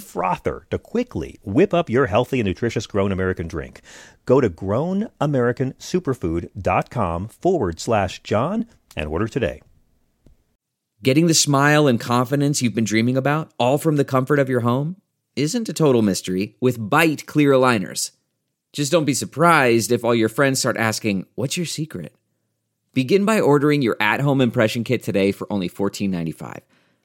frother to quickly whip up your healthy and nutritious Grown American drink. Go to grownamericansuperfood.com forward slash John and order today. Getting the smile and confidence you've been dreaming about, all from the comfort of your home, isn't a total mystery with Byte clear aligners. Just don't be surprised if all your friends start asking, What's your secret? Begin by ordering your at home impression kit today for only $14.95.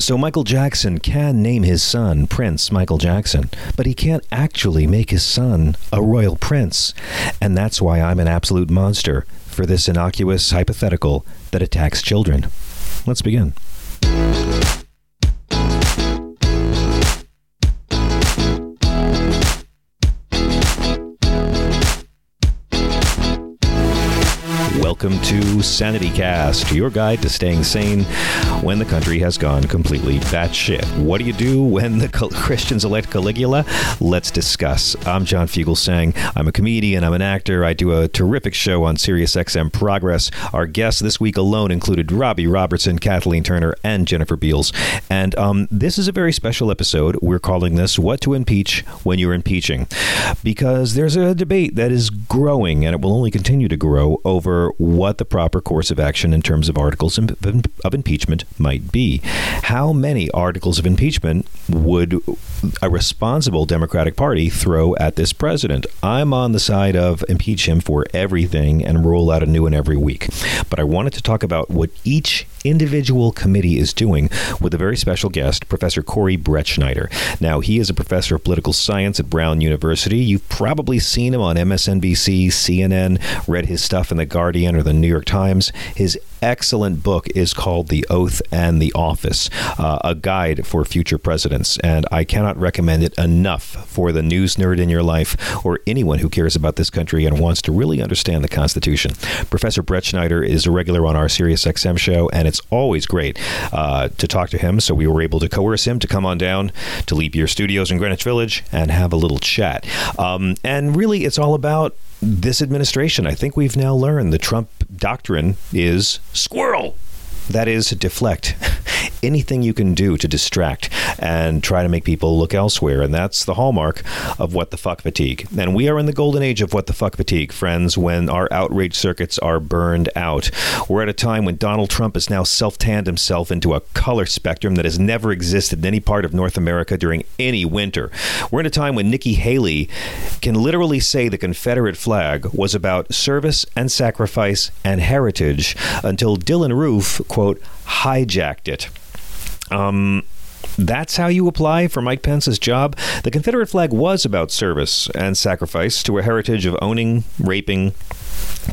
So Michael Jackson can name his son Prince Michael Jackson, but he can't actually make his son a royal prince. And that's why I'm an absolute monster for this innocuous hypothetical that attacks children. Let's begin. Welcome to Sanity Cast, your guide to staying sane when the country has gone completely batshit. What do you do when the Christians elect Caligula? Let's discuss. I'm John Fugelsang. I'm a comedian, I'm an actor. I do a terrific show on SiriusXM Progress. Our guests this week alone included Robbie Robertson, Kathleen Turner, and Jennifer Beals. And um, this is a very special episode. We're calling this What to Impeach When You're Impeaching. Because there's a debate that is growing, and it will only continue to grow over what the proper course of action in terms of articles of impeachment might be. How many articles of impeachment would a responsible Democratic Party throw at this president? I'm on the side of impeach him for everything and roll out a new one every week. But I wanted to talk about what each individual committee is doing with a very special guest, Professor Corey Brettschneider. Now, he is a professor of political science at Brown University. You've probably seen him on MSNBC, CNN, read his stuff in The Guardian or The New York Times. His excellent book is called The Oath and the Office, uh, a guide for future presidents. And I cannot recommend it enough for the news nerd in your life or anyone who cares about this country and wants to really understand the Constitution. Professor Brettschneider is a regular on our SiriusXM show, and it's always great uh, to talk to him. So we were able to coerce him to come on down to Leap Year Studios in Greenwich Village and have a little chat. Um, and really, it's all about this administration. I think we've now learned the Trump doctrine is squirrel. That is, deflect. Anything you can do to distract and try to make people look elsewhere. And that's the hallmark of what the fuck fatigue. And we are in the golden age of what the fuck fatigue, friends, when our outrage circuits are burned out. We're at a time when Donald Trump has now self tanned himself into a color spectrum that has never existed in any part of North America during any winter. We're in a time when Nikki Haley can literally say the Confederate flag was about service and sacrifice and heritage until Dylann Roof, quote, hijacked it. Um, that's how you apply for Mike Pence's job. The Confederate flag was about service and sacrifice to a heritage of owning, raping,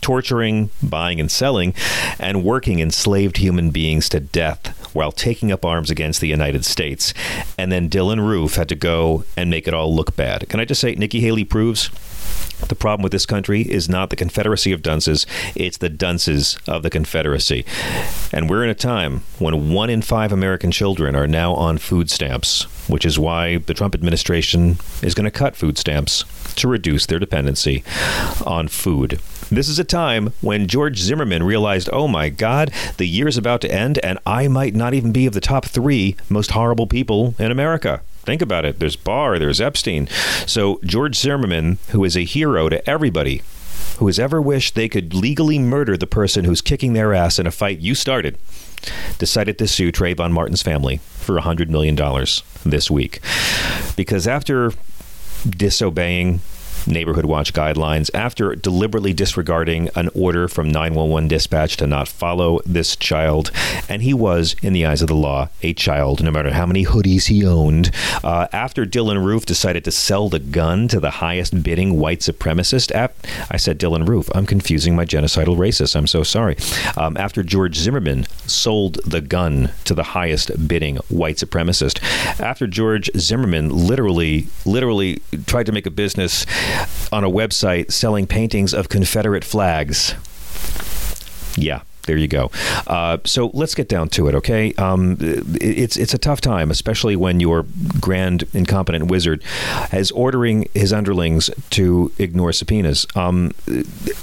torturing, buying and selling, and working enslaved human beings to death while taking up arms against the United States. And then Dylann Roof had to go and make it all look bad. Can I just say, Nikki Haley proves the problem with this country is not the Confederacy of dunces, it's the dunces of the Confederacy. And we're in a time when one in five American children are now on food stamps, which is why the Trump administration is going to cut food stamps to reduce their dependency on food. This is a time when George Zimmerman realized, oh my God, the year's about to end, and I might not even be of the top three most horrible people in America. Think about it. There's Barr, there's Epstein. So George Zimmerman, who is a hero to everybody who has ever wished they could legally murder the person who's kicking their ass in a fight you started, decided to sue Trayvon Martin's family for $100 million this week. Because after disobeying Neighborhood Watch guidelines after deliberately disregarding an order from 911 dispatch to not follow this child. And he was, in the eyes of the law, a child, no matter how many hoodies he owned. Uh, after Dylann Roof decided to sell the gun to the highest bidding white supremacist, ap- I said Dylann Roof. I'm confusing my genocidal racist. I'm so sorry. Um, after George Zimmerman sold the gun to the highest bidding white supremacist, after George Zimmerman literally, literally tried to make a business on a website selling paintings of Confederate flags. Yeah, there you go. Uh, so let's get down to it, okay? Um, it's it's a tough time, especially when your grand incompetent wizard is ordering his underlings to ignore subpoenas. Um,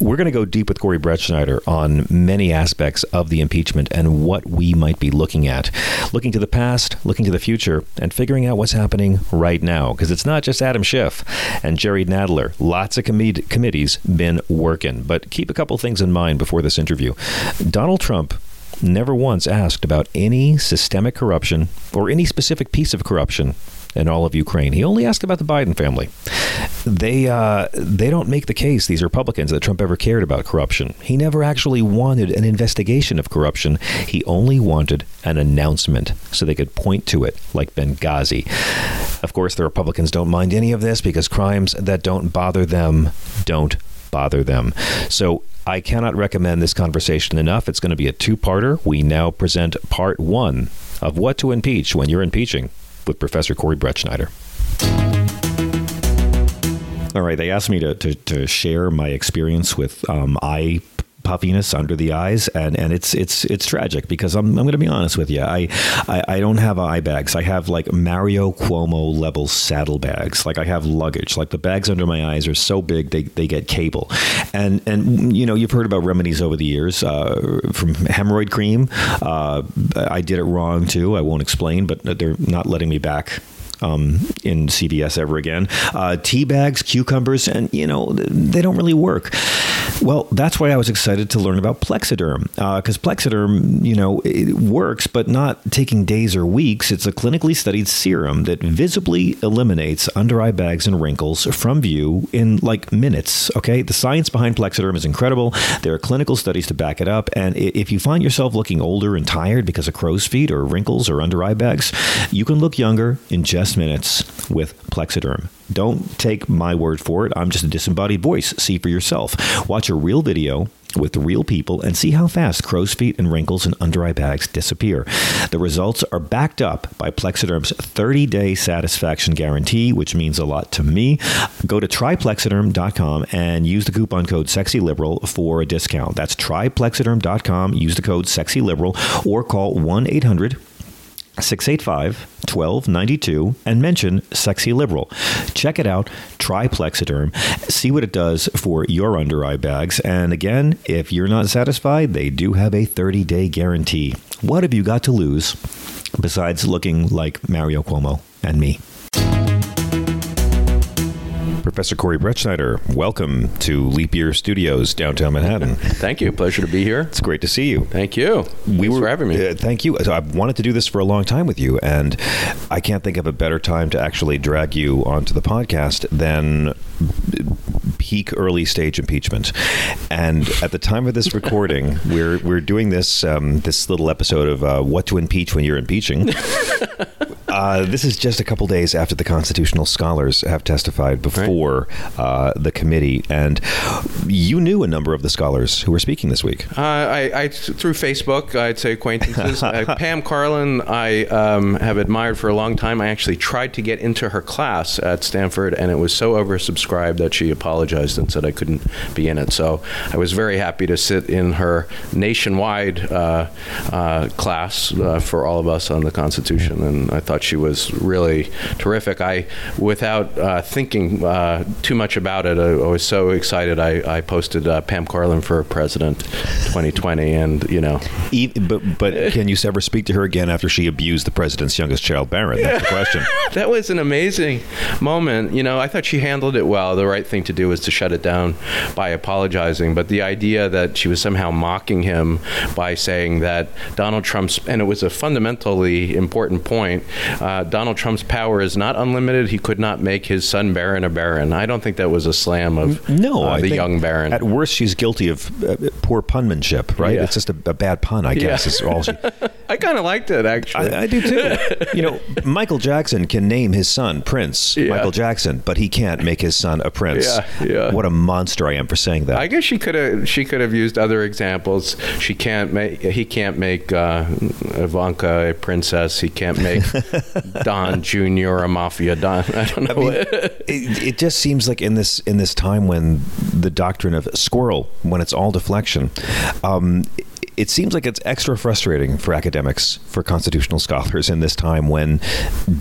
we're going to go deep with Corey Brettschneider on many aspects of the impeachment and what we might be looking at, looking to the past, looking to the future, and figuring out what's happening right now. Because it's not just Adam Schiff and Jerry Nadler. Lots of com- committees been working, but keep a couple things in mind before this interview. Donald Trump never once asked about any systemic corruption or any specific piece of corruption in all of Ukraine. He only asked about the Biden family. They uh, they don't make the case these Republicans that Trump ever cared about corruption. He never actually wanted an investigation of corruption. He only wanted an announcement so they could point to it like Benghazi. Of course, the Republicans don't mind any of this because crimes that don't bother them don't bother them. So I cannot recommend this conversation enough. It's going to be a two parter. We now present part one of what to impeach when you're impeaching with Professor Corey Brettschneider. All right, they asked me to, to, to share my experience with um, eye puffiness under the eyes, and, and it's it's it's tragic because I'm, I'm going to be honest with you. I, I, I don't have eye bags. I have like Mario Cuomo level saddle bags. Like I have luggage. Like the bags under my eyes are so big they, they get cable. And and you know you've heard about remedies over the years uh, from hemorrhoid cream. Uh, I did it wrong too. I won't explain, but they're not letting me back um, in CVS ever again. Uh, tea bags, cucumbers, and you know they don't really work. Well, that's why I was excited to learn about Plexiderm because uh, Plexiderm, you know, it works, but not taking days or weeks. It's a clinically studied serum that visibly eliminates under eye bags and wrinkles from view in like minutes. Okay, the science behind Plexiderm is incredible. There are clinical studies to back it up, and if you find yourself looking older and tired because of crow's feet or wrinkles or under eye bags, you can look younger in just minutes with Plexiderm. Don't take my word for it. I'm just a disembodied voice. See for yourself. Watch a real video with real people and see how fast crow's feet and wrinkles and under eye bags disappear. The results are backed up by Plexiderm's 30 day satisfaction guarantee, which means a lot to me. Go to tryplexiderm.com and use the coupon code SEXYLIBERAL for a discount. That's tryplexiderm.com. Use the code SEXYLIBERAL or call 1 800 685 1292 and mention Sexy Liberal. Check it out. Try Plexiderm. See what it does for your under eye bags. And again, if you're not satisfied, they do have a 30 day guarantee. What have you got to lose besides looking like Mario Cuomo and me? Professor Corey Brettschneider, welcome to Leap Year Studios, downtown Manhattan. Thank you. Pleasure to be here. It's great to see you. Thank you. We Thanks were for having me. Uh, thank you. So I've wanted to do this for a long time with you, and I can't think of a better time to actually drag you onto the podcast than peak early stage impeachment. And at the time of this recording, we're we're doing this um, this little episode of uh, what to impeach when you're impeaching. Uh, this is just a couple days after the constitutional scholars have testified before right. uh, the committee, and you knew a number of the scholars who were speaking this week. Uh, I, I, through Facebook, I'd say acquaintances. Uh, Pam Karlan, I um, have admired for a long time. I actually tried to get into her class at Stanford, and it was so oversubscribed that she apologized and said I couldn't be in it. So I was very happy to sit in her nationwide uh, uh, class for all of us on the Constitution, and I thought she was really terrific. I, without uh, thinking uh, too much about it, I, I, was so excited. I, I posted uh, Pam Karlan for president 2020, and you know. but but can you ever speak to her again after she abused the president's youngest child, Barron? That's the question. that was an amazing moment. You know, I thought she handled it well. The right thing to do was to shut it down by apologizing, but the idea that she was somehow mocking him by saying that Donald Trump's and it was a fundamentally important point. Uh, Donald Trump's power is not unlimited. He could not make his son Barron a baron. I don't think that was a slam of no, uh, the young Barron. At worst, she's guilty of uh, poor punmanship. Right? Yeah. It's just a, a, bad pun, I guess. Yeah. Is all she, I kind of liked it actually. I, I, do too. you know, Michael Jackson can name his son Prince yeah. Michael Jackson, but he can't make his son a prince. Yeah, yeah. What a monster I am for saying that. I guess she could have she could have used other examples. She can't make he can't make uh, Ivanka a princess. He can't make Don Jr. a mafia Don. I don't know. I mean, it, it just seems like in this in this time when the doctrine of squirrel, when it's all deflection. Um, it seems like it's extra frustrating for academics, for constitutional scholars in this time when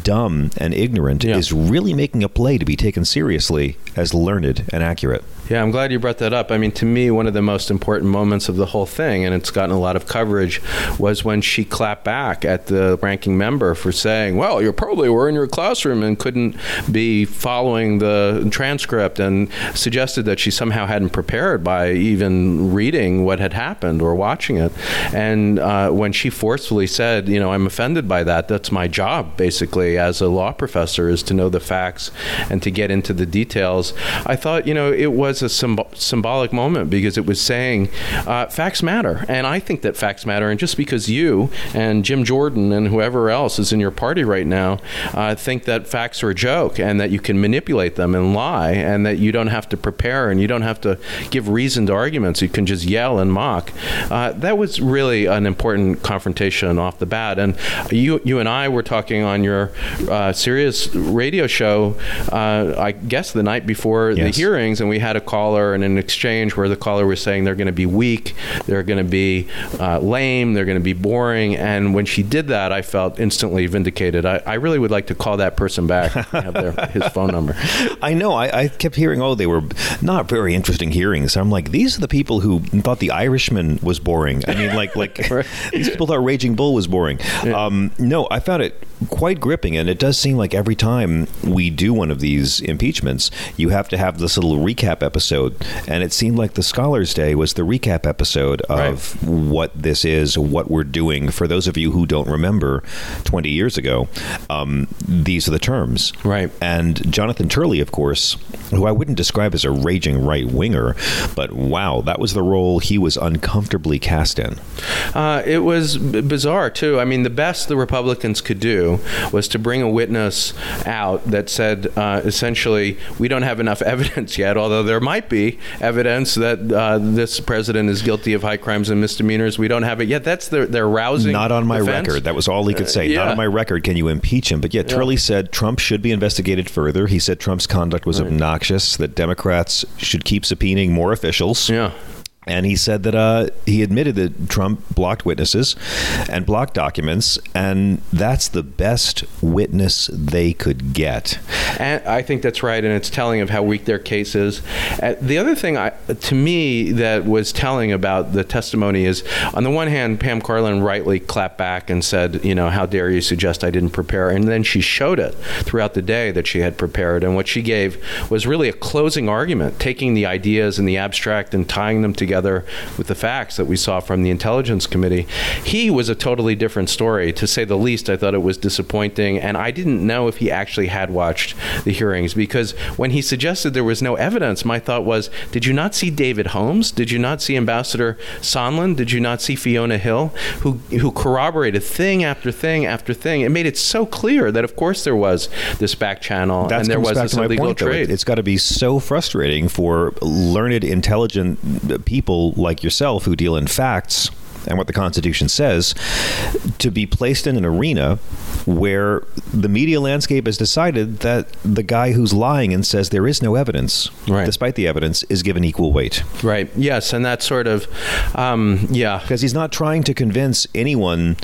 dumb and ignorant yeah. is really making a play to be taken seriously as learned and accurate. Yeah, I'm glad you brought that up. I mean, to me, one of the most important moments of the whole thing, and it's gotten a lot of coverage, was when she clapped back at the ranking member for saying, Well, you probably were in your classroom and couldn't be following the transcript, and suggested that she somehow hadn't prepared by even reading what had happened or watching it. And uh, when she forcefully said, You know, I'm offended by that, that's my job, basically, as a law professor, is to know the facts and to get into the details, I thought, you know, it was a symb- symbolic moment because it was saying uh, facts matter. And I think that facts matter. And just because you and Jim Jordan and whoever else is in your party right now uh, think that facts are a joke and that you can manipulate them and lie and that you don't have to prepare and you don't have to give reasoned arguments, you can just yell and mock. Uh, that was really an important confrontation off the bat. And you, you and I were talking on your uh, Sirius radio show, uh, I guess the night before yes. the hearings, and we had a caller and an exchange where the caller was saying they're going to be weak, they're going to be uh, lame, they're going to be boring. And when she did that, I felt instantly vindicated. I, I really would like to call that person back, have their, his phone number. I know. I, I, kept hearing, oh, they were not very interesting hearings. I'm like, these are the people who thought The Irishman was boring. I mean, like, like right. these people thought Raging Bull was boring. Yeah. Um, no, I found it quite gripping, and it does seem like every time we do one of these impeachments, you have to have this little recap episode and it seemed like the Scholars Day was the recap episode of right. what this is, what we're doing. For those of you who don't remember, 20 years ago, um, these are the terms. Right. And Jonathan Turley, of course, who I wouldn't describe as a raging right winger, but wow, that was the role he was uncomfortably cast in. Uh, it was b- bizarre, too. I mean, the best the Republicans could do was to bring a witness out that said uh, essentially, we don't have enough evidence yet, although there might might be evidence that uh, this president is guilty of high crimes and misdemeanors. We don't have it yet. That's their, their rousing. Not on my defense. record. That was all he could say. Uh, yeah. Not on my record can you impeach him. But yet, yeah. Turley said Trump should be investigated further. He said Trump's conduct was right. obnoxious, that Democrats should keep subpoenaing more officials. Yeah. And he said that uh, he admitted that Trump blocked witnesses and blocked documents, and that's the best witness they could get. And I think that's right, and it's telling of how weak their case is. Uh, the other thing, I, to me, that was telling about the testimony is, on the one hand, Pam Karlan rightly clapped back and said, you know, how dare you suggest I didn't prepare? And then she showed it throughout the day that she had prepared, and what she gave was really a closing argument, taking the ideas and the abstract and tying them together together with the facts that we saw from the Intelligence Committee. He was a totally different story, to say the least. I thought it was disappointing, and I didn't know if he actually had watched the hearings because when he suggested there was no evidence, my thought was, did you not see David Holmes? Did you not see Ambassador Sondland? Did you not see Fiona Hill, who who corroborated thing after thing after thing? It made it so clear that of course there was this back channel That and there was this illegal point, trade. Though. It's got to be so frustrating for learned, intelligent people people like yourself who deal in facts and what the Constitution says to be placed in an arena where the media landscape has decided that the guy who's lying and says there is no evidence, right. despite the evidence, is given equal weight. Right. Yes, and that sort of, um, yeah, because he's not trying to convince anyone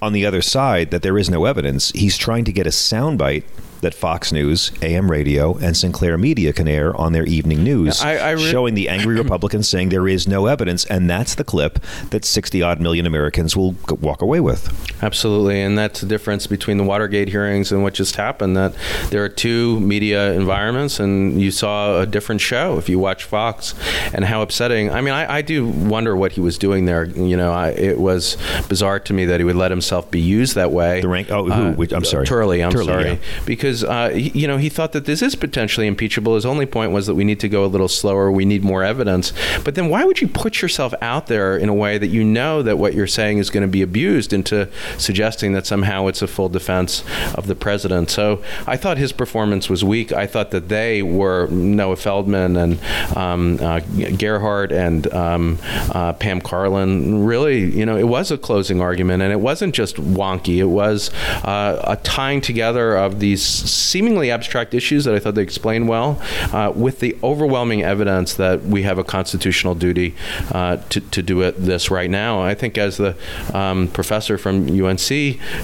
on the other side that there is no evidence. He's trying to get a soundbite that Fox News, AM radio, and Sinclair Media can air on their evening news, I- I re- showing the angry Republicans saying there is no evidence, and that's the clip that 60 odd million Americans will walk away with. Absolutely, and that's the difference between the Watergate hearings and what just happened. That there are two media environments, and you saw a different show if you watch Fox, and how upsetting. I mean, I, I do wonder what he was doing there. You know, I, it was bizarre to me that he would let himself be used that way. The rank- oh, who? Uh, Which- I'm sorry. Turley. I'm Turley, sorry, yeah. because uh, he, you know he thought that this is potentially impeachable. His only point was that we need to go a little slower. We need more evidence. But then why would you put yourself out there in a way that you know that what you're saying is going to be abused into suggesting that somehow it's a full defense of the president? So I thought his performance was weak. I thought that they were Noah Feldman and um, uh, Gerhardt and um, uh, Pam Karlan. Really, you know, it was a closing argument, and it wasn't just wonky. It was uh, a tying together of these seemingly abstract issues that I thought they explained well, uh, with the overwhelming evidence that we have a constitutional duty uh, to, to do it this right now. I think, as the um, professor from UNC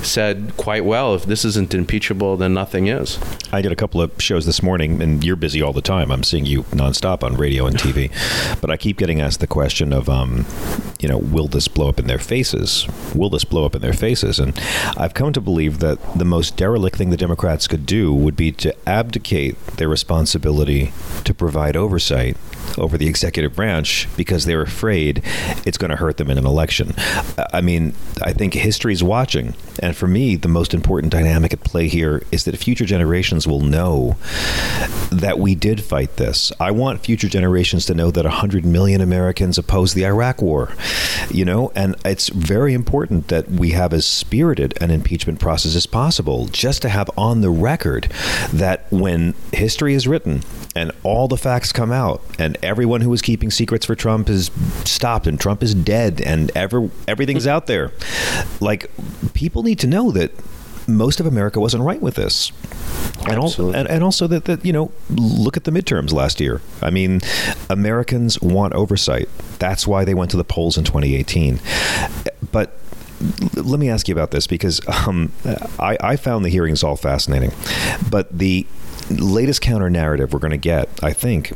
said quite well, if this isn't impeachable, then nothing is. I did a couple of shows this morning, and you're busy all the time. I'm seeing you nonstop on radio and TV, but I keep getting asked the question of, um, you know, will this blow up in their faces? Will this blow up in their faces? And I've come to believe that the most derelict thing the Democrats could do would be to abdicate their responsibility to provide oversight over the executive branch because they're afraid it's going to hurt them in an election. I mean, I think history's watching. And for me, the most important dynamic at play here is that future generations will know that we did fight this. I want future generations to know that 100 million Americans opposed the Iraq war. You know, and it's very important that we have as spirited an impeachment process as possible, just to have on the record that when history is written and all the facts come out and everyone who was keeping secrets for Trump is stopped and Trump is dead and ever everything's out there. Like people need to know that most of America wasn't right with this. And also, and, and also that, that, you know, look at the midterms last year. I mean, Americans want oversight. That's why they went to the polls in 2018. But let me ask you about this because um, I, I found the hearings all fascinating. But the latest counter narrative we're going to get, I think,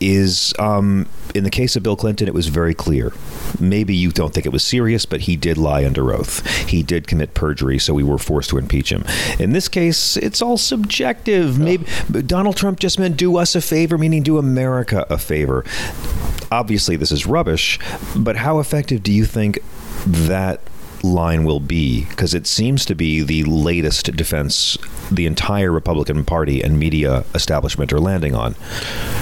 is um, in the case of Bill Clinton, it was very clear. Maybe you don't think it was serious, but he did lie under oath. He did commit perjury, so we were forced to impeach him. In this case, it's all subjective. Maybe Donald Trump just meant do us a favor, meaning do America a favor. Obviously, this is rubbish, but how effective do you think that line will be because it seems to be the latest defense the entire Republican Party and media establishment are landing on.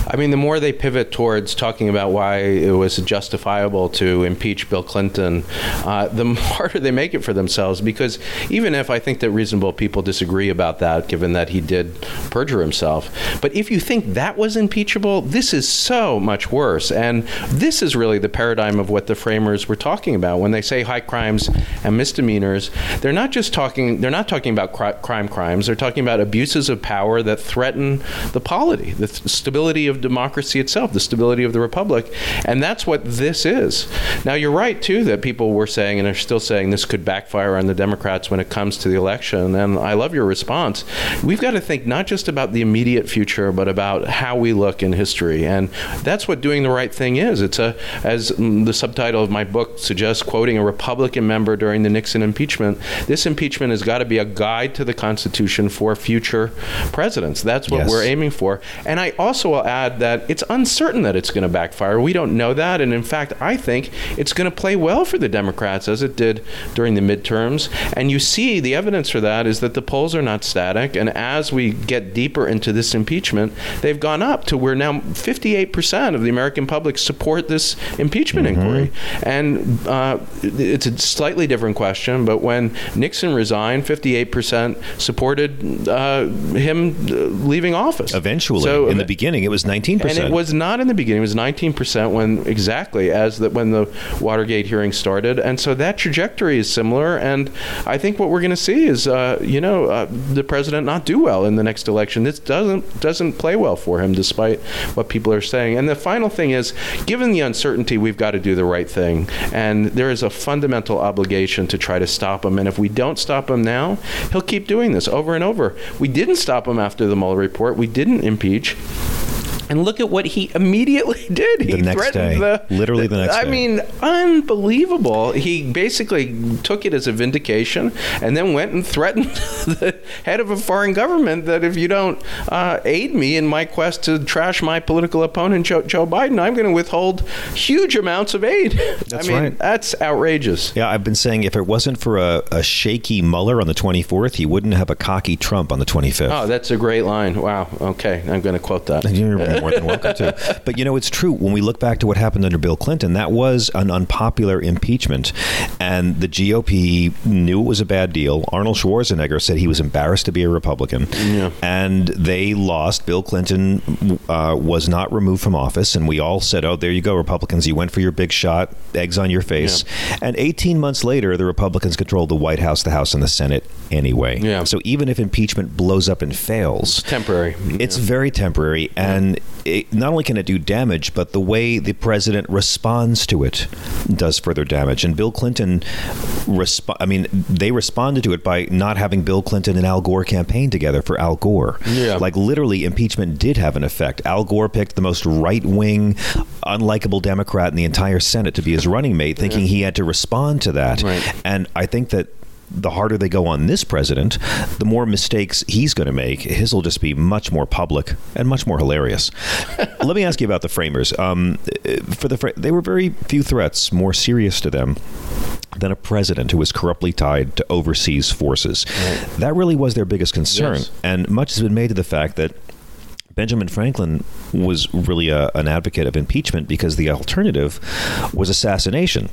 I mean, the more they pivot towards talking about why it was justifiable to impeach Bill Clinton, uh, the harder they make it for themselves. Because even if I think that reasonable people disagree about that, given that he did perjure himself, but if you think that was impeachable, this is so much worse. And this is really the paradigm of what the framers were talking about when they say high crimes and misdemeanors. They're not just talking. They're not talking about cri- crime crimes. They're talking about abuses of power that threaten the polity, the th- stability of democracy itself, the stability of the republic, and that's what this is. Now you're right too that people were saying and are still saying this could backfire on the Democrats when it comes to the election. And I love your response. We've got to think not just about the immediate future, but about how we look in history, and that's what doing the right thing is. It's a, as the subtitle of my book suggests, quoting a Republican member during the Nixon impeachment. This impeachment has got to be a guide to the Constitution for future presidents. That's what Yes. we're aiming for. And I also will add that it's uncertain that it's going to backfire. We don't know that. And in fact, I think it's going to play well for the Democrats as it did during the midterms. And you see the evidence for that is that the polls are not static. And as we get deeper into this impeachment, they've gone up to where now 58% of the American public support this impeachment inquiry. And uh, it's a slightly different question, but when Nixon resigned, 58% supported supported uh, him uh, leaving office. Eventually, So- in the beginning, it was 19%. and it was not in the beginning. It was 19% when exactly as the, when the Watergate hearing started, and so that trajectory is similar. And I think what we're going to see is, uh, you know, uh, the president not do well in the next election. This doesn't doesn't play well for him, despite what people are saying. And the final thing is, given the uncertainty, we've got to do the right thing, and there is a fundamental obligation to try to stop him. And if we don't stop him now, he'll keep doing this over and over. We didn't stop him after the Mueller report. We didn't impeach. And look at what he immediately did. He The next threatened day. the Literally the next I day. mean, unbelievable. He basically took it as a vindication and then went and threatened the head of a foreign government that if you don't uh, aid me in my quest to trash my political opponent, Joe, Joe Biden, I'm going to withhold huge amounts of aid. That's I mean, right. that's outrageous. Yeah, I've been saying if it wasn't for a, a shaky Mueller on the 24th, he wouldn't have a cocky Trump on the 25th. Oh, that's a great line. Wow. Okay. I'm going to quote that. More than welcome to. But you know, it's true. When we look back to what happened under Bill Clinton, that was an unpopular impeachment. And the GOP knew it was a bad deal. Arnold Schwarzenegger said he was embarrassed to be a Republican. Yeah. And they lost. Bill Clinton uh, was not removed from office. And we all said, oh, there you go, Republicans. You went for your big shot, eggs on your face. And 18 months later, the Republicans controlled the White House, the House, and the Senate anyway. Yeah. So even if impeachment blows up and fails, Temporary. it's very temporary, and it, not only can it do damage, but the way the president responds to it does further damage. And Bill Clinton, resp- I mean, they responded to it by not having Bill Clinton and Al Gore campaign together for Al Gore. Yeah. Like literally, impeachment did have an effect. Al Gore picked the most right wing, unlikable Democrat in the entire Senate to be his running mate, thinking he had to respond to that. Right. And I think that the harder they go on this president, the more mistakes he's going to make. His will just be much more public and much more hilarious. Let me ask you about the framers. Um, for the fra- they were very few threats more serious to them than a president who was corruptly tied to overseas forces. That really was their biggest concern, Yes. and much has been made of the fact that. Benjamin Franklin was really a, an advocate of impeachment because the alternative was assassination.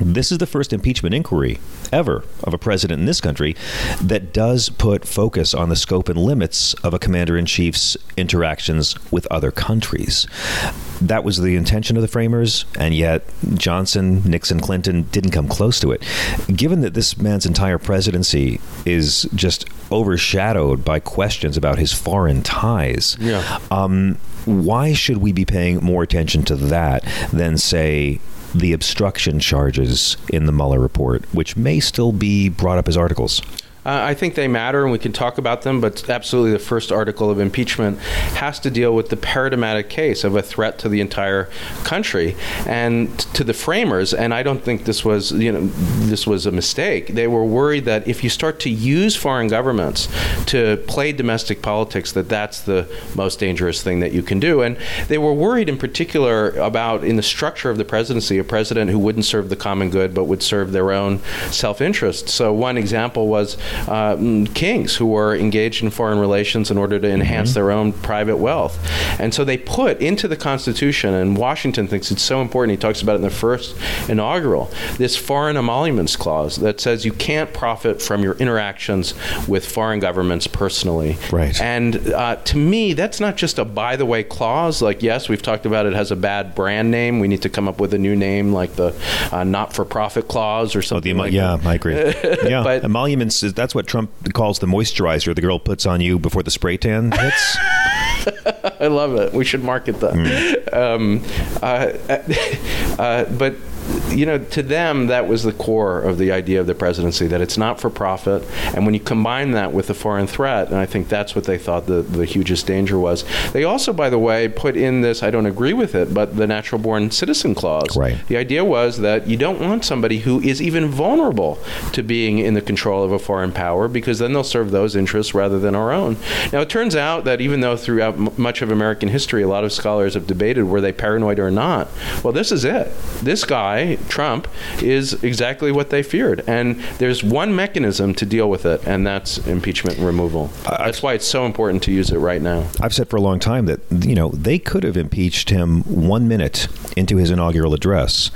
This is the first impeachment inquiry ever of a president in this country that does put focus on the scope and limits of a commander in chief's interactions with other countries. That was the intention of the framers, and yet Johnson, Nixon, Clinton didn't come close to it. Given that this man's entire presidency is just overshadowed by questions about his foreign ties, Yeah. um, why should we be paying more attention to that than, say, the obstruction charges in the Mueller report, which may still be brought up as articles? Uh, I think they matter, and we can talk about them. But absolutely, the first article of impeachment has to deal with the paradigmatic case of a threat to the entire country and to the framers. And I don't think this was, you know, this was a mistake. They were worried that if you start to use foreign governments to play domestic politics, that that's the most dangerous thing that you can do. And they were worried, in particular, about in the structure of the presidency, a president who wouldn't serve the common good but would serve their own self-interest. So one example was uh, kings who were engaged in foreign relations in order to enhance their own private wealth. And so they put into the Constitution, and Washington thinks it's so important, he talks about it in the first inaugural, this foreign emoluments clause that says you can't profit from your interactions with foreign governments personally. Right. And uh, to me, that's not just a by the way clause. Like, yes, we've talked about it has a bad brand name. We need to come up with a new name like the uh, not for profit clause or Oh, something. emo- like yeah, that. I agree. Yeah, But- emoluments. is- That's what Trump calls the moisturizer the girl puts on you before the spray tan hits. I love it. We should market that. Um, uh, uh, but you know, to them, that was the core of the idea of the presidency that it's not for profit. And when you combine that with the foreign threat, and I think that's what they thought the, the hugest danger was. They also, by the way, put in this, I don't agree with it, but the natural born citizen clause. Right. The idea was that you don't want somebody who is even vulnerable to being in the control of a foreign power because then they'll serve those interests rather than our own. Now, it turns out that even though throughout m- much of American history, a lot of scholars have debated were they paranoid or not, well, this is it. This guy guy, Trump, is exactly what they feared. And there's one mechanism to deal with it, and that's impeachment and removal. That's why it's so important to use it right now. I've said for a long time that you know they could have impeached him one minute into his inaugural address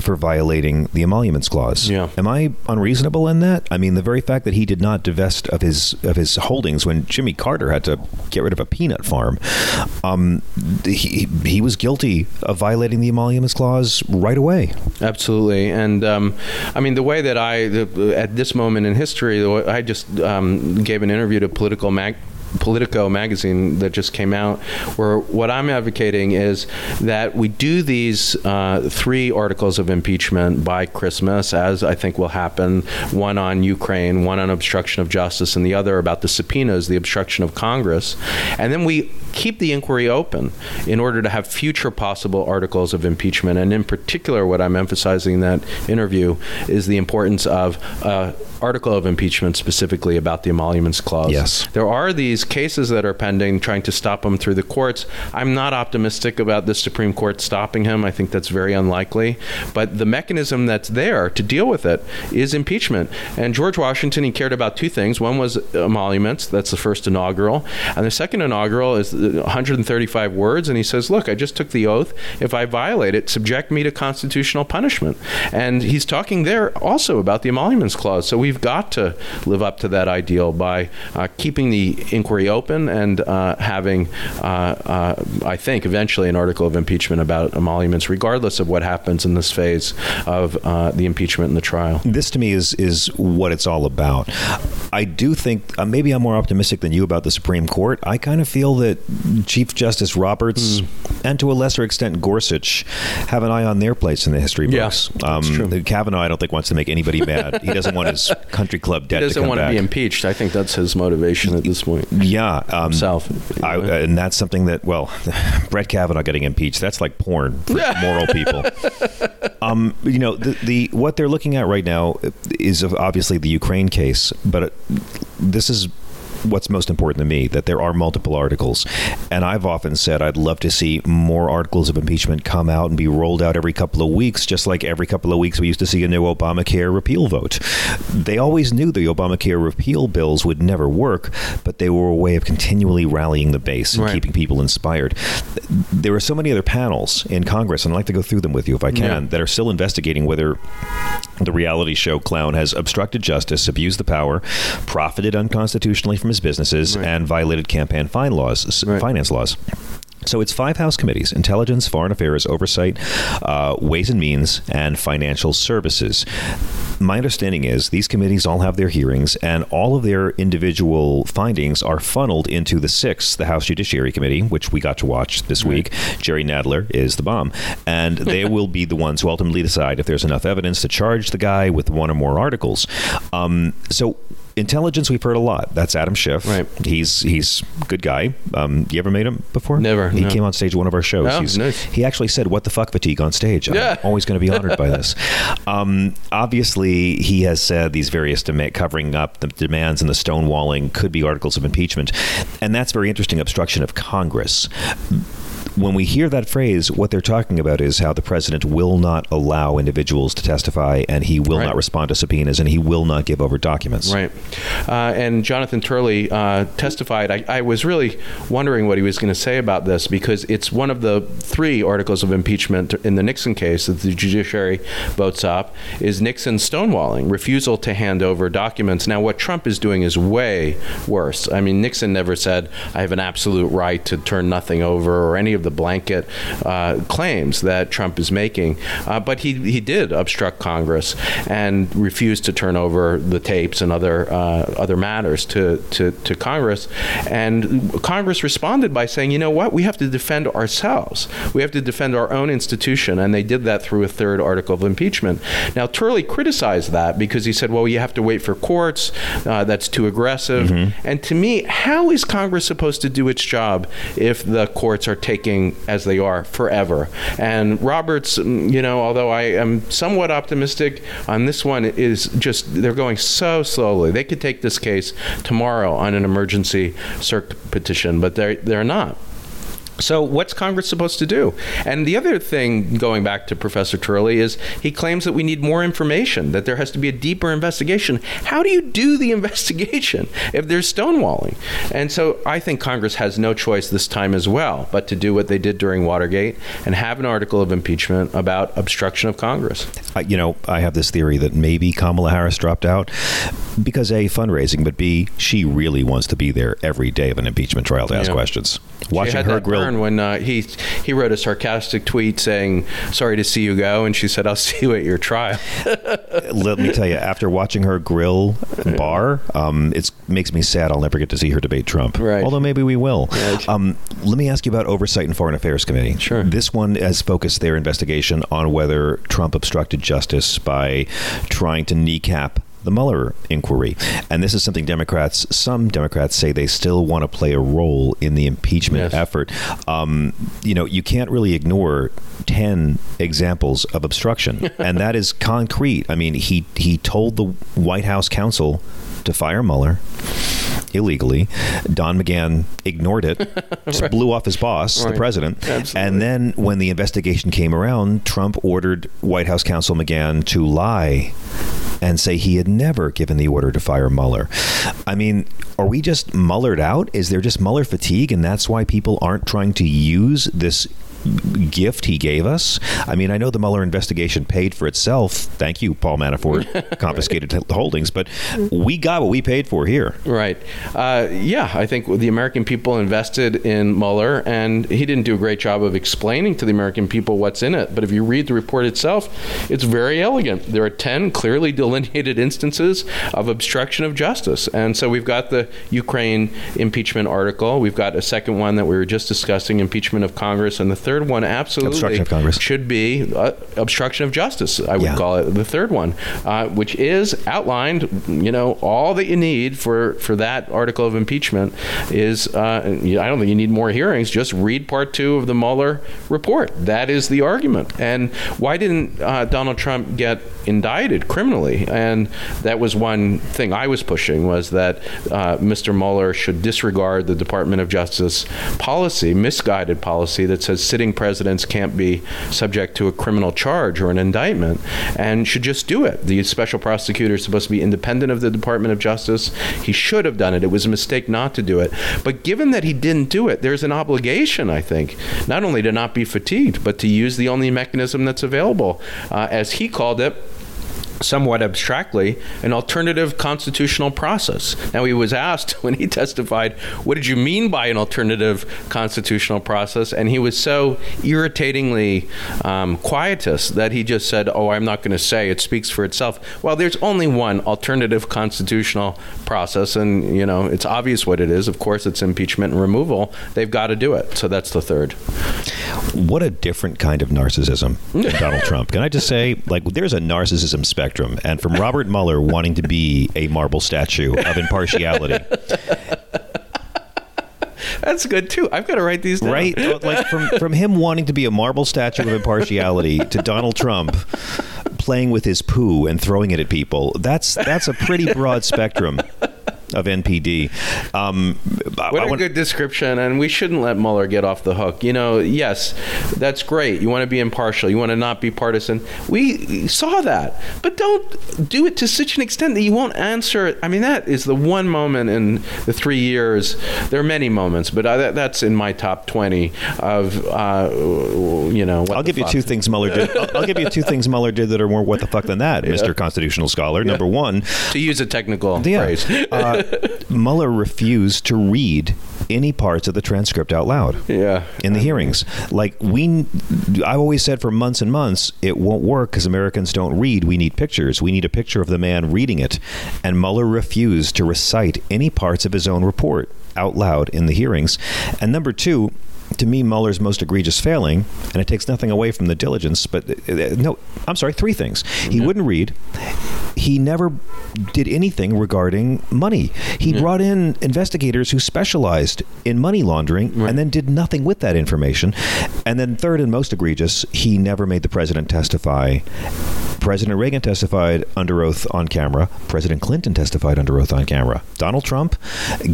for violating the emoluments clause. Yeah. Am I unreasonable in that? I mean, the very fact that he did not divest of his of his holdings when Jimmy Carter had to get rid of a peanut farm, um, he he was guilty of violating the emoluments clause right away. Absolutely, and um, I mean the way that I, the, at this moment in history, I just um, gave an interview to Political Mag. Politico magazine that just came out, where what I'm advocating is that we do these uh, three articles of impeachment by Christmas, as I think will happen one on Ukraine, one on obstruction of justice, and the other about the subpoenas, the obstruction of Congress. And then we keep the inquiry open in order to have future possible articles of impeachment. And in particular, what I'm emphasizing in that interview is the importance of uh, article of impeachment specifically about the emoluments clause. Yes. There are these cases that are pending trying to stop him through the courts. I'm not optimistic about the Supreme Court stopping him. I think that's very unlikely. But the mechanism that's there to deal with it is impeachment. And George Washington, he cared about two things. One was emoluments. That's the first inaugural. And the second inaugural is 135 words. And he says, look, I just took the oath. If I violate it, subject me to constitutional punishment. And he's talking there also about the emoluments clause. So we've got to live up to that ideal by uh, keeping the inquiry open and uh, having, uh, uh, I think, eventually an article of impeachment about emoluments, regardless of what happens in this phase of uh, the impeachment and the trial. This to me is is what it's all about. I do think uh, maybe I'm more optimistic than you about the Supreme Court. I kind of feel that Chief Justice Roberts and to a lesser extent Gorsuch have an eye on their place in the history Yeah, books. that's true. Kavanaugh, I don't think wants to make anybody mad. he doesn't want his country club debt He doesn't to want back. to be impeached. I think that's his motivation at this point. yeah, um, Himself. I, and that's something that well, Brett Kavanaugh getting impeached. That's like porn for moral people. Um, you know, the, the what they're looking at right now is obviously the Ukraine case, but it, this is what's most important to me that there are multiple articles and i've often said i'd love to see more articles of impeachment come out and be rolled out every couple of weeks just like every couple of weeks we used to see a new obamacare repeal vote they always knew the obamacare repeal bills would never work but they were a way of continually rallying the base and Right. keeping people inspired there are so many other panels in congress and i'd like to go through them with you if i can Yeah. that are still investigating whether the reality show clown has obstructed justice, abused the power, profited unconstitutionally from his businesses, Right. and violated campaign fine laws, Right. finance laws. So it's five House committees: Intelligence, Foreign Affairs, Oversight, uh, Ways and Means, and Financial Services. My understanding is these committees all have their hearings, and all of their individual findings are funneled into the sixth, the House Judiciary Committee, which we got to watch this week. Jerry Nadler is the bomb, and they will be the ones who ultimately decide if there's enough evidence to charge the guy with one or more articles. Um, so. Intelligence, we've heard a lot. That's Adam Schiff. Right. He's he's good guy. Um, you ever met him before? Never, He no. came on stage at one of our shows. Oh, He's- nice. He actually said, "What the fuck fatigue" on stage. Yeah. I'm always going to be honored by this. Um, obviously, he has said these various dema- covering up the demands and the stonewalling could be articles of impeachment, and that's very interesting. Obstruction of Congress. When we hear that phrase, what they're talking about is how the president will not allow individuals to testify, and he will Right. not respond to subpoenas, and he will not give over documents. Right. Uh, and Jonathan Turley uh, testified. I, I was really wondering what he was going to say about this because it's one of the three articles of impeachment in the Nixon case that the judiciary votes up is Nixon stonewalling, refusal to hand over documents. Now, what Trump is doing is way worse. I mean, Nixon never said, I have an absolute right to turn nothing over or any of the blanket uh, claims that Trump is making. Uh, but he, he did obstruct Congress and refused to turn over the tapes and other uh, other matters to, to, to Congress. And Congress responded by saying, you know what, we have to defend ourselves. We have to defend our own institution. And they did that through a third article of impeachment. Now, Turley criticized that because he said, well, you have to wait for courts. Uh, that's too aggressive. And to me, how is Congress supposed to do its job if the courts are taking, as they are, forever? And Roberts, mm, you know, although I am somewhat optimistic on this one, is just they're going so slowly. They could take this case tomorrow on an emergency cert petition, but they're they're not. So, what's Congress supposed to do? And the other thing, going back to Professor Turley, is he claims that we need more information, that there has to be a deeper investigation. How do you do the investigation if there's stonewalling? And so, I think Congress has no choice this time as well but to do what they did during Watergate and have an article of impeachment about obstruction of Congress. You know, I have this theory that maybe Kamala Harris dropped out because A, fundraising, but B, she really wants to be there every day of an impeachment trial to ask Yeah. questions. Watching her grill. Burn when uh, he he wrote a sarcastic tweet saying, "Sorry to see you go," and she said, "I'll see you at your trial." let me tell you, after watching her grill Barr, um, it makes me sad. I'll never get to see her debate Trump. Right. Although maybe we will. Right. Um, let me ask you about Oversight and Foreign Affairs Committee. Sure. This one has focused their investigation on whether Trump obstructed justice by trying to kneecap the Mueller inquiry. And this is something Democrats, some Democrats say they still want to play a role in the impeachment Yes. effort. Um, you know, you can't really ignore 10 examples of obstruction, and that is concrete. I mean, he, he told the White House counsel to fire Mueller illegally. Don McGahn ignored it, just blew off his boss, the president. Absolutely. And then when the investigation came around, Trump ordered White House counsel McGahn to lie and say he had never given the order to fire Mueller. I mean, are we just Mullered out? Is there just Mueller fatigue, and that's why people aren't trying to use this gift he gave us? I mean, I know the Mueller investigation paid for itself. Thank you, Paul Manafort, confiscated h- holdings, but we got what we paid for here. Right. Uh, yeah, I think the American people invested in Mueller, and he didn't do a great job of explaining to the American people what's in it. But if you read the report itself, it's very elegant. There are 10 clearly delineated instances of obstruction of justice. And so we've got the Ukraine impeachment article. We've got a second one that we were just discussing, impeachment of Congress. And the third one, absolutely, Obstruction of Congress. should be uh, obstruction of justice, I would Yeah. call it the third one, uh, which is outlined. You know, all that you need for for that article of impeachment is. Uh, I don't think you need more hearings. Just read part two of the Mueller report. That is the argument. And why didn't uh, Donald Trump get indicted criminally? And that was one thing I was pushing was that uh, Mr. Mueller should disregard the Department of Justice policy, misguided policy that says sitting presidents can't be subject to a criminal charge or an indictment and should just do it. The special prosecutor is supposed to be independent of the Department of Justice. He should have done it. It was a mistake not to do it. But given that he didn't do it, there's an obligation, I think, not only to not be fatigued, but to use the only mechanism that's available, uh, as he called it somewhat abstractly, an alternative constitutional process. Now, he was asked when he testified, What did you mean by an alternative constitutional process? And he was so irritatingly um, quietist that he just said, Oh, I'm not going to say. It speaks for itself. Well, there's only one alternative constitutional process, and, you know, it's obvious what it is. Of course, it's impeachment and removal. They've got to do it. So that's the third. What a different kind of narcissism Donald Trump. Can I just say, like, there's a narcissism and from Robert Mueller wanting to be a marble statue of impartiality, That's good, too. I've got to write these down. right? Like from from him wanting to be a marble statue of impartiality to Donald Trump playing with his poo and throwing it at people. That's that's a pretty broad spectrum of NPD. Um, What I a want- good description, and we shouldn't let Mueller get off the hook. You know, yes, that's great. You want to be impartial. You want to not be partisan. We saw that, but don't do it to such an extent that you won't answer. I mean, that is the one moment in the three years. There are many moments, but I, that, that's in my top twenty of uh, you know. what I'll the give you two things Mueller did. I'll, I'll give you two things Mueller did that are more what the fuck than that, Mr. Constitutional Scholar. Number one, to use a technical Yeah. phrase. uh, Mueller refused to read any parts of the transcript out loud. Yeah. In the hearings, like we, I've always said for months and months, it won't work because Americans don't read. We need pictures. We need a picture of the man reading it, and Mueller refused to recite any parts of his own report out loud in the hearings. And number two. To me, Mueller's most egregious failing, and it takes nothing away from the diligence, but uh, no, I'm sorry, three things. He wouldn't read, he never did anything regarding money. He brought in investigators who specialized in money laundering and then did nothing with that information. And then, third and most egregious, he never made the president testify President Reagan testified under oath on camera. President Clinton testified under oath on camera. Donald Trump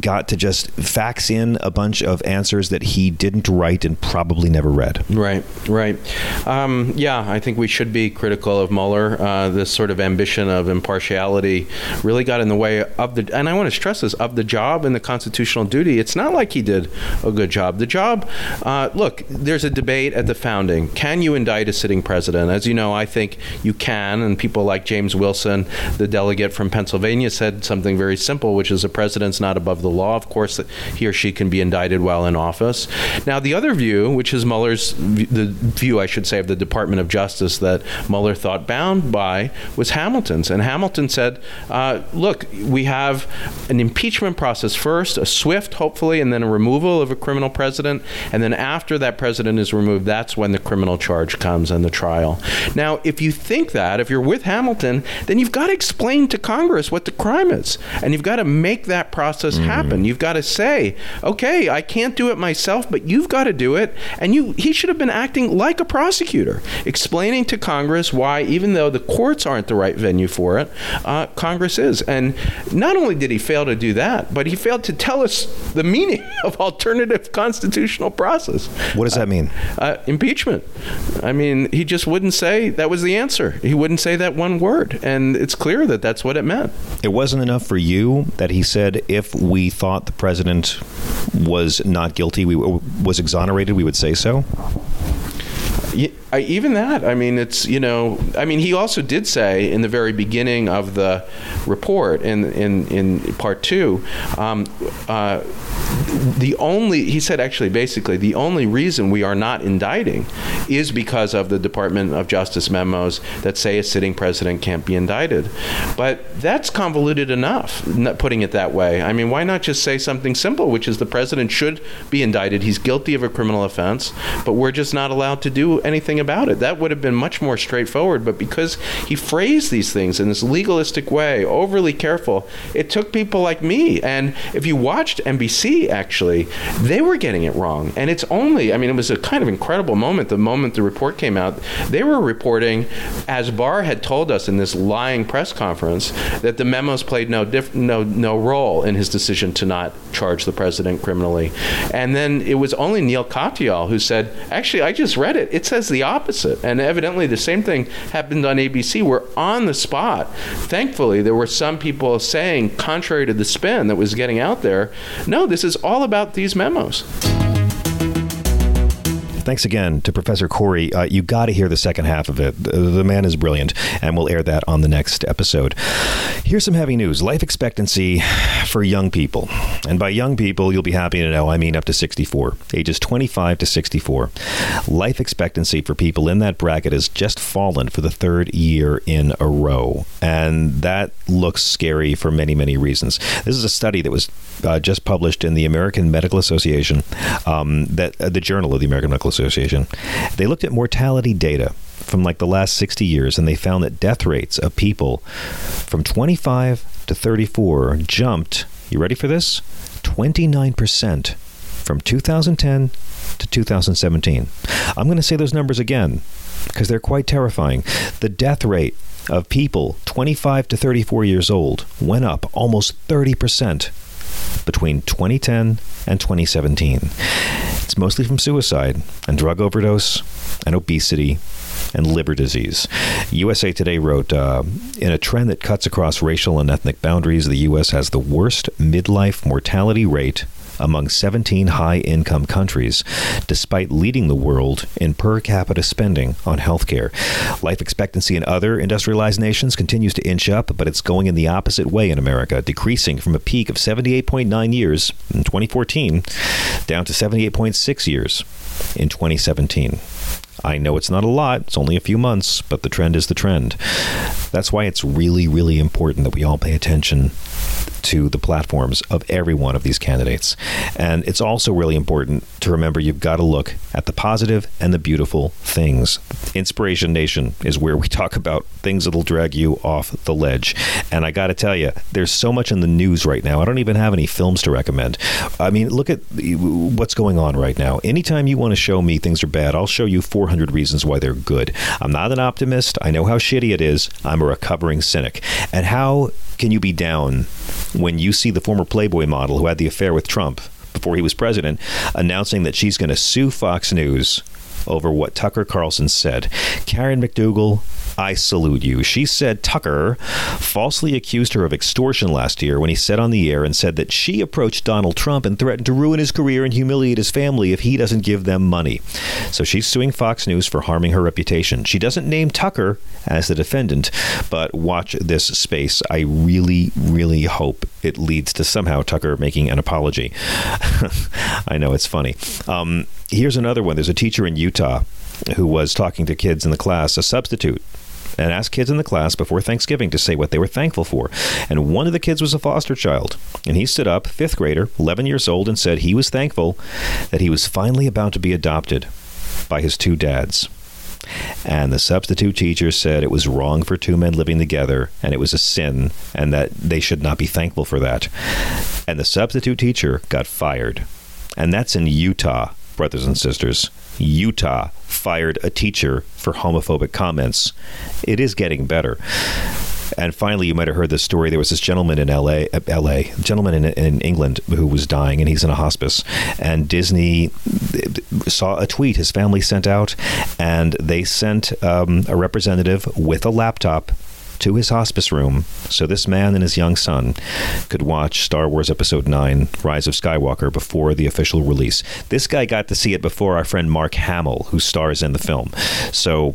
got to just fax in a bunch of answers that he didn't write and probably never read. Right, right. Um, yeah, I think we should be critical of Mueller. Uh, this sort of ambition of impartiality really got in the way of the, and I want to stress this, of the job and the constitutional duty. It's not like he did a good job. The job, uh, look, there's a debate at the founding. Can you indict a sitting president? As you know, I think you can, and people like James Wilson, the delegate from Pennsylvania, said something very simple, which is the president's not above the law. Of course, he or she can be indicted while in office. Now, the other view, which is Mueller's, the view, I should say, of the Department of Justice that Mueller thought bound by, was Hamilton's. And Hamilton said, uh, look, we have an impeachment process first, a swift, hopefully, and then a removal of a criminal president. And then after that president is removed, that's when the criminal charge comes and the trial. Now, if you think that, if you're with Hamilton, then you've got to explain to Congress what the crime is. And you've got to make that process mm-hmm. happen. You've got to say, okay, I can't do it myself, but you've got to do it. And you he should have been acting like a prosecutor, explaining to Congress why, even though the courts aren't the right venue for it, uh, Congress is. And not only did he fail to do that, but he failed to tell us the meaning of alternative constitutional process. What does that mean? Uh, uh, impeachment. I mean, he just wouldn't say that was the answer. He wouldn't say that one word. And it's clear that that's what it meant. It wasn't enough for you that he said if we thought the president was not guilty, we was exonerated, we would say so? I, even that, I mean, it's you know, I mean, he also did say in the very beginning of the report, in in in part two, um, uh, the only he said actually basically the only reason we are not indicting is because of the Department of Justice memos that say a sitting president can't be indicted. But that's convoluted enough, putting it that way. I mean, why not just say something simple, which is the president should be indicted. He's guilty of a criminal offense, but we're just not allowed to do anything about it. That would have been much more straightforward. But because he phrased these things in this legalistic way, overly careful, it took people like me. And if you watched NBC, actually, they were getting it wrong. And it's only, I mean, it was a kind of incredible moment. The moment the report came out, they were reporting, as Barr had told us in this lying press conference, that the memos played no diff- no no role in his decision to not charge the president criminally. And then it was only Neil Katyal who said, actually, I just read it. It says the opposite. And evidently, the same thing happened on ABC. We're on the spot. Thankfully, there were some people saying, contrary to the spin that was getting out there, no, this is all about these memos. Thanks again to Professor Corey. Uh, you got to hear the second half of it. The, the, man is brilliant, and we'll air that on the next episode. Here's some heavy news life expectancy for young people. And by young people, you'll be happy to know I mean up to 64, ages 25 to 64. Life expectancy for people in that bracket has just fallen for the third year in a row. And that looks scary for many, many reasons. This is a study that was uh, just published in the American Medical Association, um, that uh, the Journal of the American Medical Association. They looked at mortality data from like the last 60 years and they found that death rates of people from 25 to 34 jumped, you ready for this? 29% from 2010 to 2017. I'm going to say those numbers again because they're quite terrifying. The death rate of people 25 to 34 years old went up almost 30% between 2010 and 2017. It's mostly from suicide and drug overdose and obesity and liver disease. USA Today wrote uh, In a trend that cuts across racial and ethnic boundaries, the U.S. has the worst midlife mortality rate among 17 high income countries, despite leading the world in per capita spending on healthcare. Life expectancy in other industrialized nations continues to inch up, but it's going in the opposite way in America, decreasing from a peak of 78.9 years in 2014 down to 78.6 years in 2017. I know it's not a lot, it's only a few months, but the trend is the trend. That's why it's really, really important that we all pay attention to the platforms of every one of these candidates. And it's also really important to remember you've got to look at the positive and the beautiful things. Inspiration Nation is where we talk about things that'll drag you off the ledge. And I got to tell you, there's so much in the news right now. I don't even have any films to recommend. I mean, look at what's going on right now. Anytime you want to show me things are bad, I'll show you 400 reasons why they're good. I'm not an optimist. I know how shitty it is. I'm a recovering cynic. And how can you be down when you see the former Playboy model who had the affair with Trump before he was president announcing that she's going to sue Fox News over what Tucker Carlson said? Karen McDougal I salute you. She said Tucker falsely accused her of extortion last year when he said on the air and said that she approached Donald Trump and threatened to ruin his career and humiliate his family if he doesn't give them money. So she's suing Fox News for harming her reputation. She doesn't name Tucker as the defendant, but watch this space. I really, really hope it leads to somehow Tucker making an apology. I know it's funny. Um, here's another one. There's a teacher in Utah who was talking to kids in the class, a substitute and asked kids in the class before Thanksgiving to say what they were thankful for. And one of the kids was a foster child. And he stood up, fifth grader, 11 years old, and said he was thankful that he was finally about to be adopted by his two dads. And the substitute teacher said it was wrong for two men living together and it was a sin and that they should not be thankful for that. And the substitute teacher got fired. And that's in Utah, brothers and sisters. Utah fired a teacher for homophobic comments. It is getting better. And finally, you might have heard this story. There was this gentleman in L.A. Uh, L.A. gentleman in, in England who was dying, and he's in a hospice. And Disney saw a tweet his family sent out, and they sent um, a representative with a laptop to his hospice room so this man and his young son could watch Star Wars Episode 9 Rise of Skywalker before the official release. This guy got to see it before our friend Mark Hamill, who stars in the film. So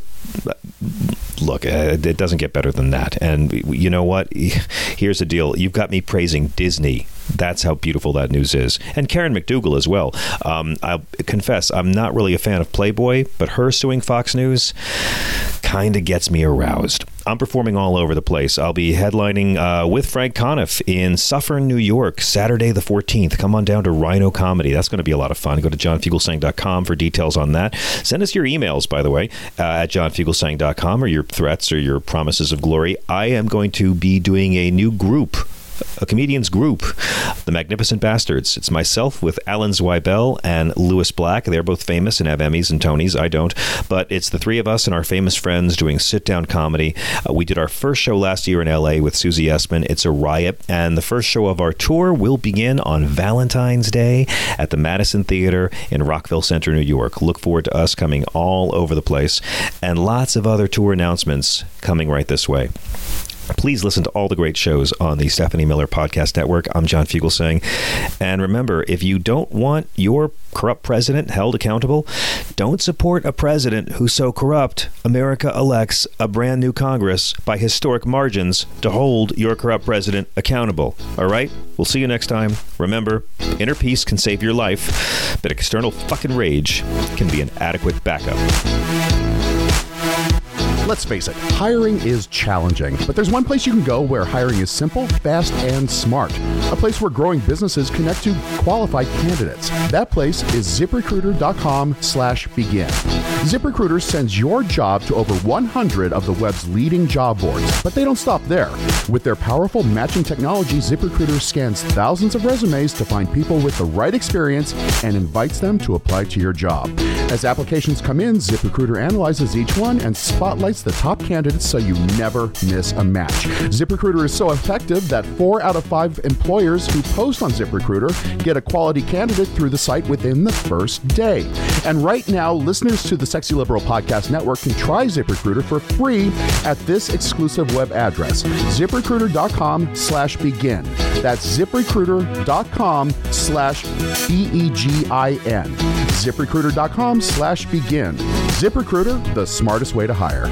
look, uh, it doesn't get better than that. And you know what? Here's the deal. You've got me praising Disney. That's how beautiful that news is. And Karen McDougal as well. Um, I'll confess, I'm not really a fan of Playboy, but her suing Fox News kind of gets me aroused. I'm performing all over the place. I'll be headlining uh, with Frank Conniff in Suffern, New York, Saturday the 14th. Come on down to Rhino Comedy. That's going to be a lot of fun. Go to johnfugelsang.com for details on that. Send us your emails, by the way, uh, at johnfugelsang.com or your threats or your promises of glory. I am going to be doing a new group a comedians group, the Magnificent Bastards. It's myself with Alan Zweibel and Lewis Black. They're both famous and have Emmys and Tonys. I don't, but it's the three of us and our famous friends doing sit down comedy. Uh, we did our first show last year in LA with Susie Essman. It's a riot, and the first show of our tour will begin on Valentine's Day at the Madison Theater in Rockville Centre, New York. Look forward to us coming all over the place, and lots of other tour announcements coming right this way. Please listen to all the great shows on the Stephanie Miller Podcast Network. I'm John Fugelsang. And remember, if you don't want your corrupt president held accountable, don't support a president who's so corrupt America elects a brand new Congress by historic margins to hold your corrupt president accountable. All right? We'll see you next time. Remember, inner peace can save your life, but external fucking rage can be an adequate backup. Let's face it, hiring is challenging, but there's one place you can go where hiring is simple, fast, and smart. A place where growing businesses connect to qualified candidates. That place is ziprecruiter.com slash begin. ZipRecruiter sends your job to over 100 of the web's leading job boards, but they don't stop there. With their powerful matching technology, ZipRecruiter scans thousands of resumes to find people with the right experience and invites them to apply to your job. As applications come in, ZipRecruiter analyzes each one and spotlights the top candidates so you never miss a match. ZipRecruiter is so effective that four out of five employers who post on ZipRecruiter get a quality candidate through the site within the first day. And right now, listeners to the Sexy Liberal Podcast Network can try ZipRecruiter for free at this exclusive web address, ziprecruiter.com slash begin. That's ziprecruiter.com slash B-E-G-I-N. ziprecruiter.com slash begin. ZipRecruiter, the smartest way to hire.